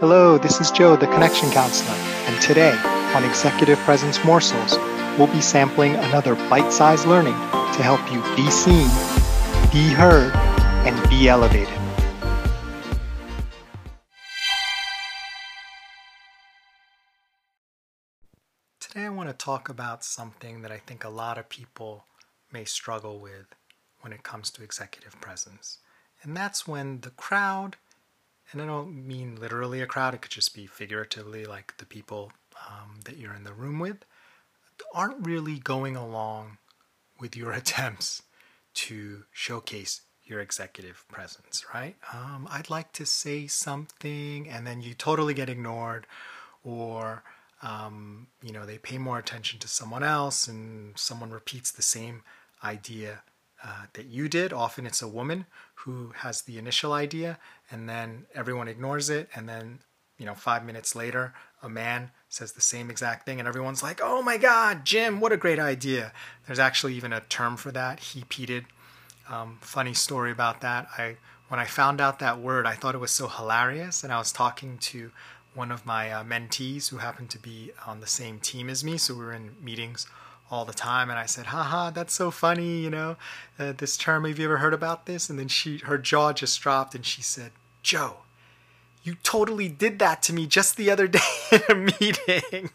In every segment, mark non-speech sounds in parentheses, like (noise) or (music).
Hello, this is Joe, the Connection Counselor, and today on Executive Presence Morsels, we'll be sampling another bite sized learning to help you be seen, be heard, and be elevated. Today, I want to talk about something that I think a lot of people may struggle with when it comes to executive presence, and that's when the crowd and I don't mean literally a crowd, it could just be figuratively like the people um, that you're in the room with, aren't really going along with your (laughs) attempts to showcase your executive presence, right? Um, I'd like to say something and then you totally get ignored, or um, you know, they pay more attention to someone else and someone repeats the same idea uh, that you did. Often it's a woman who has the initial idea, and then everyone ignores it, and then you know five minutes later, a man says the same exact thing, and everyone's like, "Oh my God, Jim, what a great idea!" There's actually even a term for that, hepeated. Um, funny story about that. I when I found out that word, I thought it was so hilarious, and I was talking to one of my uh, mentees who happened to be on the same team as me, so we were in meetings all the time and I said, haha, that's so funny, you know, uh, this term, have you ever heard about this? And then she, her jaw just dropped and she said, Joe, you totally did that to me just the other (laughs) day in a meeting.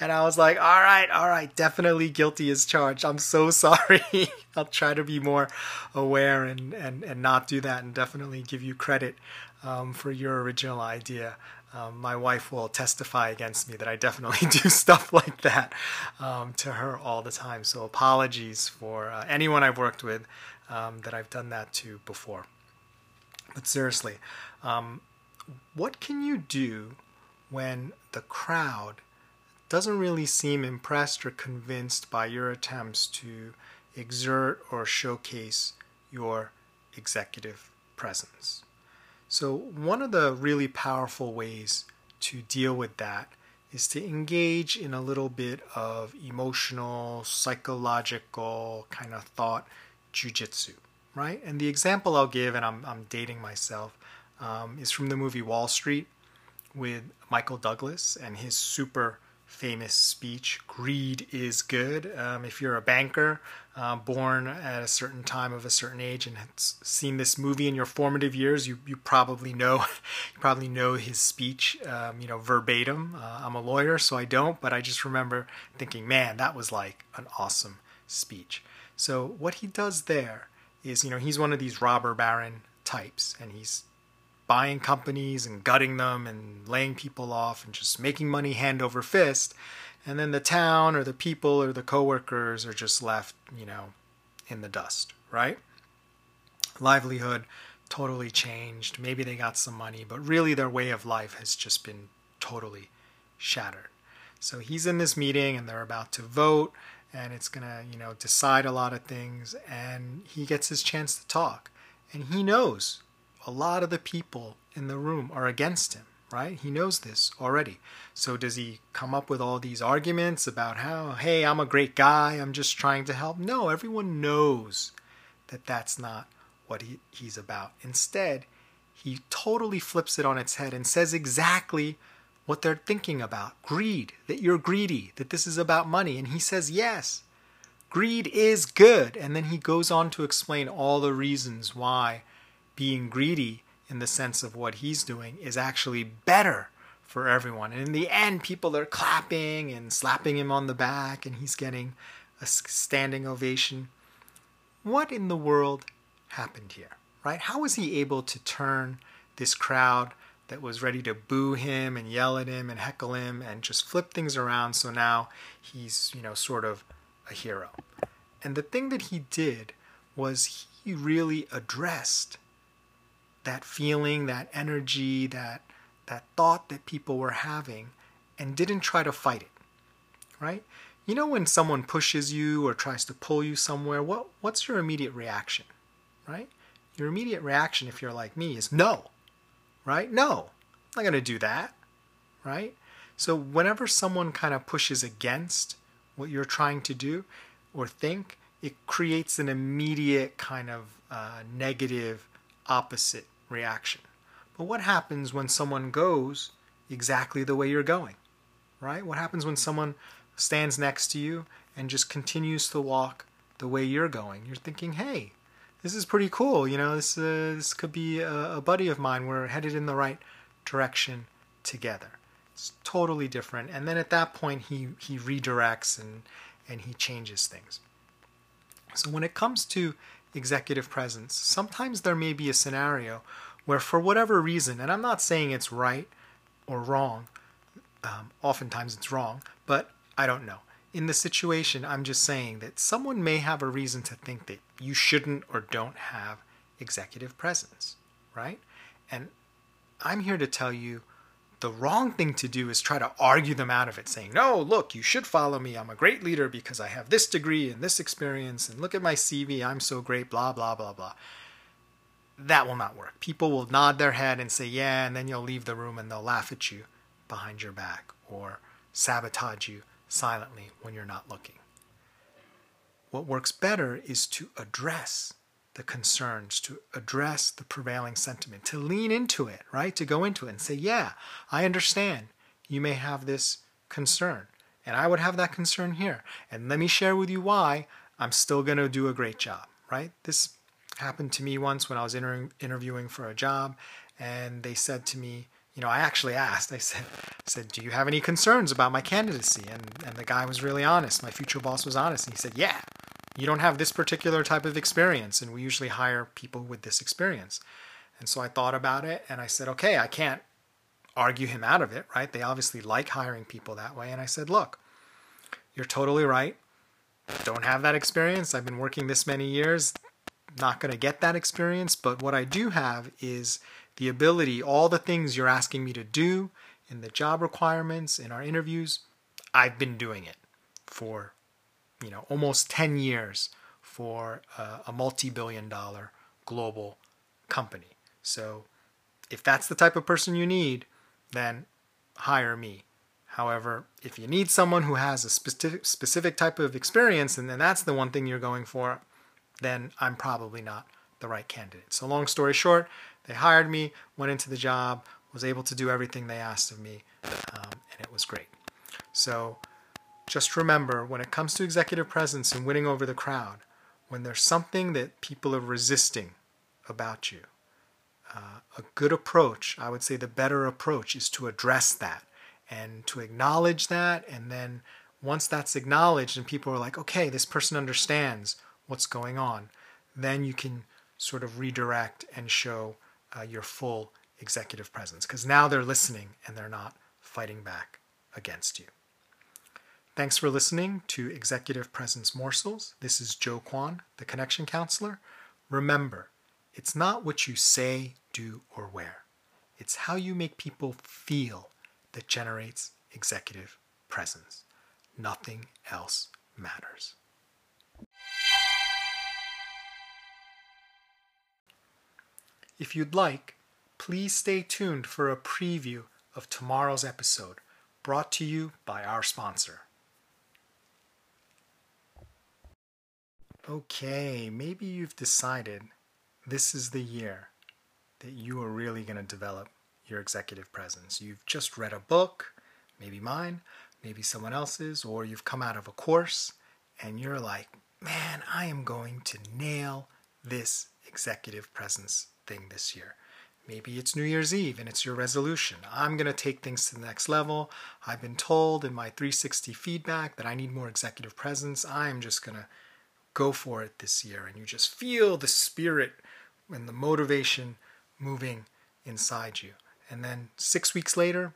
And I was like, all right, all right, definitely guilty as charged. I'm so (laughs) sorry. I'll try to be more aware and, and, and not do that and definitely give you credit um, for your original idea. Um, my wife will testify against me that I definitely (laughs) do stuff like that um, to her all the time. So apologies for uh, anyone I've worked with um, that I've done that to before. But seriously, um, what can you do when the crowd doesn't really seem impressed or convinced by your attempts to exert or showcase your executive presence? So, one of the really powerful ways to deal with that is to engage in a little bit of emotional, psychological kind of thought jujitsu, right? And the example I'll give, and I'm, I'm dating myself, um, is from the movie Wall Street with Michael Douglas and his super famous speech, Greed is Good. Um, if you're a banker uh, born at a certain time of a certain age and has seen this movie in your formative years, you, you probably know (laughs) you probably know his speech, um, you know, verbatim. Uh, I'm a lawyer, so I don't, but I just remember thinking, man, that was like an awesome speech. So what he does there is, you know, he's one of these robber baron types, and he's buying companies and gutting them and laying people off and just making money hand over fist. And then the town or the people or the coworkers are just left, you know, in the dust, right? Livelihood totally changed. Maybe they got some money, but really their way of life has just been totally shattered. So he's in this meeting and they're about to vote and it's going to, you know, decide a lot of things and he gets his chance to talk. And he knows a lot of the people in the room are against him, right? He knows this already. So does he come up with all these arguments about how, hey, I'm a great guy, I'm just trying to help? No, everyone knows that that's not what he, he's about. Instead, he totally flips it on its head and says exactly what they're thinking about greed, that you're greedy, that this is about money. And he says, yes, greed is good. And then he goes on to explain all the reasons why being greedy in the sense of what he's doing is actually better for everyone. And in the end, people are clapping and slapping him on the back, and he's getting a standing ovation. What in the world happened here, right? How was he able to turn this crowd that was ready to boo him and yell at him and heckle him and just flip things around so now he's, you know, sort of a hero? And the thing that he did was he really addressed that feeling, that energy, that that thought that people were having and didn't try to fight it. Right? You know when someone pushes you or tries to pull you somewhere, what what's your immediate reaction? Right? Your immediate reaction if you're like me is no. Right? No. I'm not going to do that. Right? So whenever someone kind of pushes against what you're trying to do or think, it creates an immediate kind of uh, negative opposite reaction. But what happens when someone goes exactly the way you're going, right? What happens when someone stands next to you and just continues to walk the way you're going? You're thinking, hey, this is pretty cool. You know, this, uh, this could be a, a buddy of mine. We're headed in the right direction together. It's totally different. And then at that point, he, he redirects and, and he changes things. So when it comes to executive presence, sometimes there may be a scenario where, for whatever reason, and I'm not saying it's right or wrong, um, oftentimes it's wrong, but I don't know. In the situation, I'm just saying that someone may have a reason to think that you shouldn't or don't have executive presence, right? And I'm here to tell you the wrong thing to do is try to argue them out of it, saying, No, look, you should follow me. I'm a great leader because I have this degree and this experience, and look at my CV. I'm so great, blah, blah, blah, blah. That will not work. People will nod their head and say, Yeah, and then you'll leave the room and they'll laugh at you behind your back or sabotage you silently when you're not looking. What works better is to address the concerns, to address the prevailing sentiment, to lean into it, right? To go into it and say, yeah, I understand you may have this concern, and I would have that concern here. And let me share with you why I'm still going to do a great job, right? This happened to me once when I was inter- interviewing for a job, and they said to me, you know, I actually asked, I said, I said, do you have any concerns about my candidacy? And, and the guy was really honest. My future boss was honest. And he said, yeah, you don't have this particular type of experience, and we usually hire people with this experience. And so I thought about it and I said, okay, I can't argue him out of it, right? They obviously like hiring people that way. And I said, look, you're totally right. Don't have that experience. I've been working this many years, not going to get that experience. But what I do have is the ability, all the things you're asking me to do in the job requirements, in our interviews, I've been doing it for you know almost 10 years for a, a multi-billion dollar global company. So if that's the type of person you need, then hire me. However, if you need someone who has a specific specific type of experience and then that's the one thing you're going for, then I'm probably not the right candidate. So long story short, they hired me, went into the job, was able to do everything they asked of me, um, and it was great. So just remember when it comes to executive presence and winning over the crowd, when there's something that people are resisting about you, uh, a good approach, I would say the better approach, is to address that and to acknowledge that. And then once that's acknowledged and people are like, okay, this person understands what's going on, then you can sort of redirect and show uh, your full executive presence because now they're listening and they're not fighting back against you. Thanks for listening to Executive Presence Morsels. This is Joe Kwan, the Connection Counselor. Remember, it's not what you say, do, or wear. It's how you make people feel that generates executive presence. Nothing else matters. If you'd like, please stay tuned for a preview of tomorrow's episode brought to you by our sponsor. Okay, maybe you've decided this is the year that you are really going to develop your executive presence. You've just read a book, maybe mine, maybe someone else's, or you've come out of a course and you're like, man, I am going to nail this executive presence thing this year. Maybe it's New Year's Eve and it's your resolution. I'm going to take things to the next level. I've been told in my 360 feedback that I need more executive presence. I'm just going to go for it this year and you just feel the spirit and the motivation moving inside you. And then six weeks later,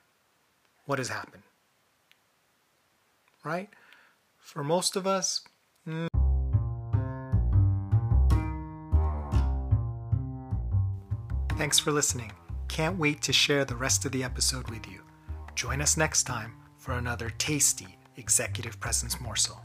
what has happened? Right? For most of us, mm, Thanks for listening. Can't wait to share the rest of the episode with you. Join us next time for another tasty executive presence morsel.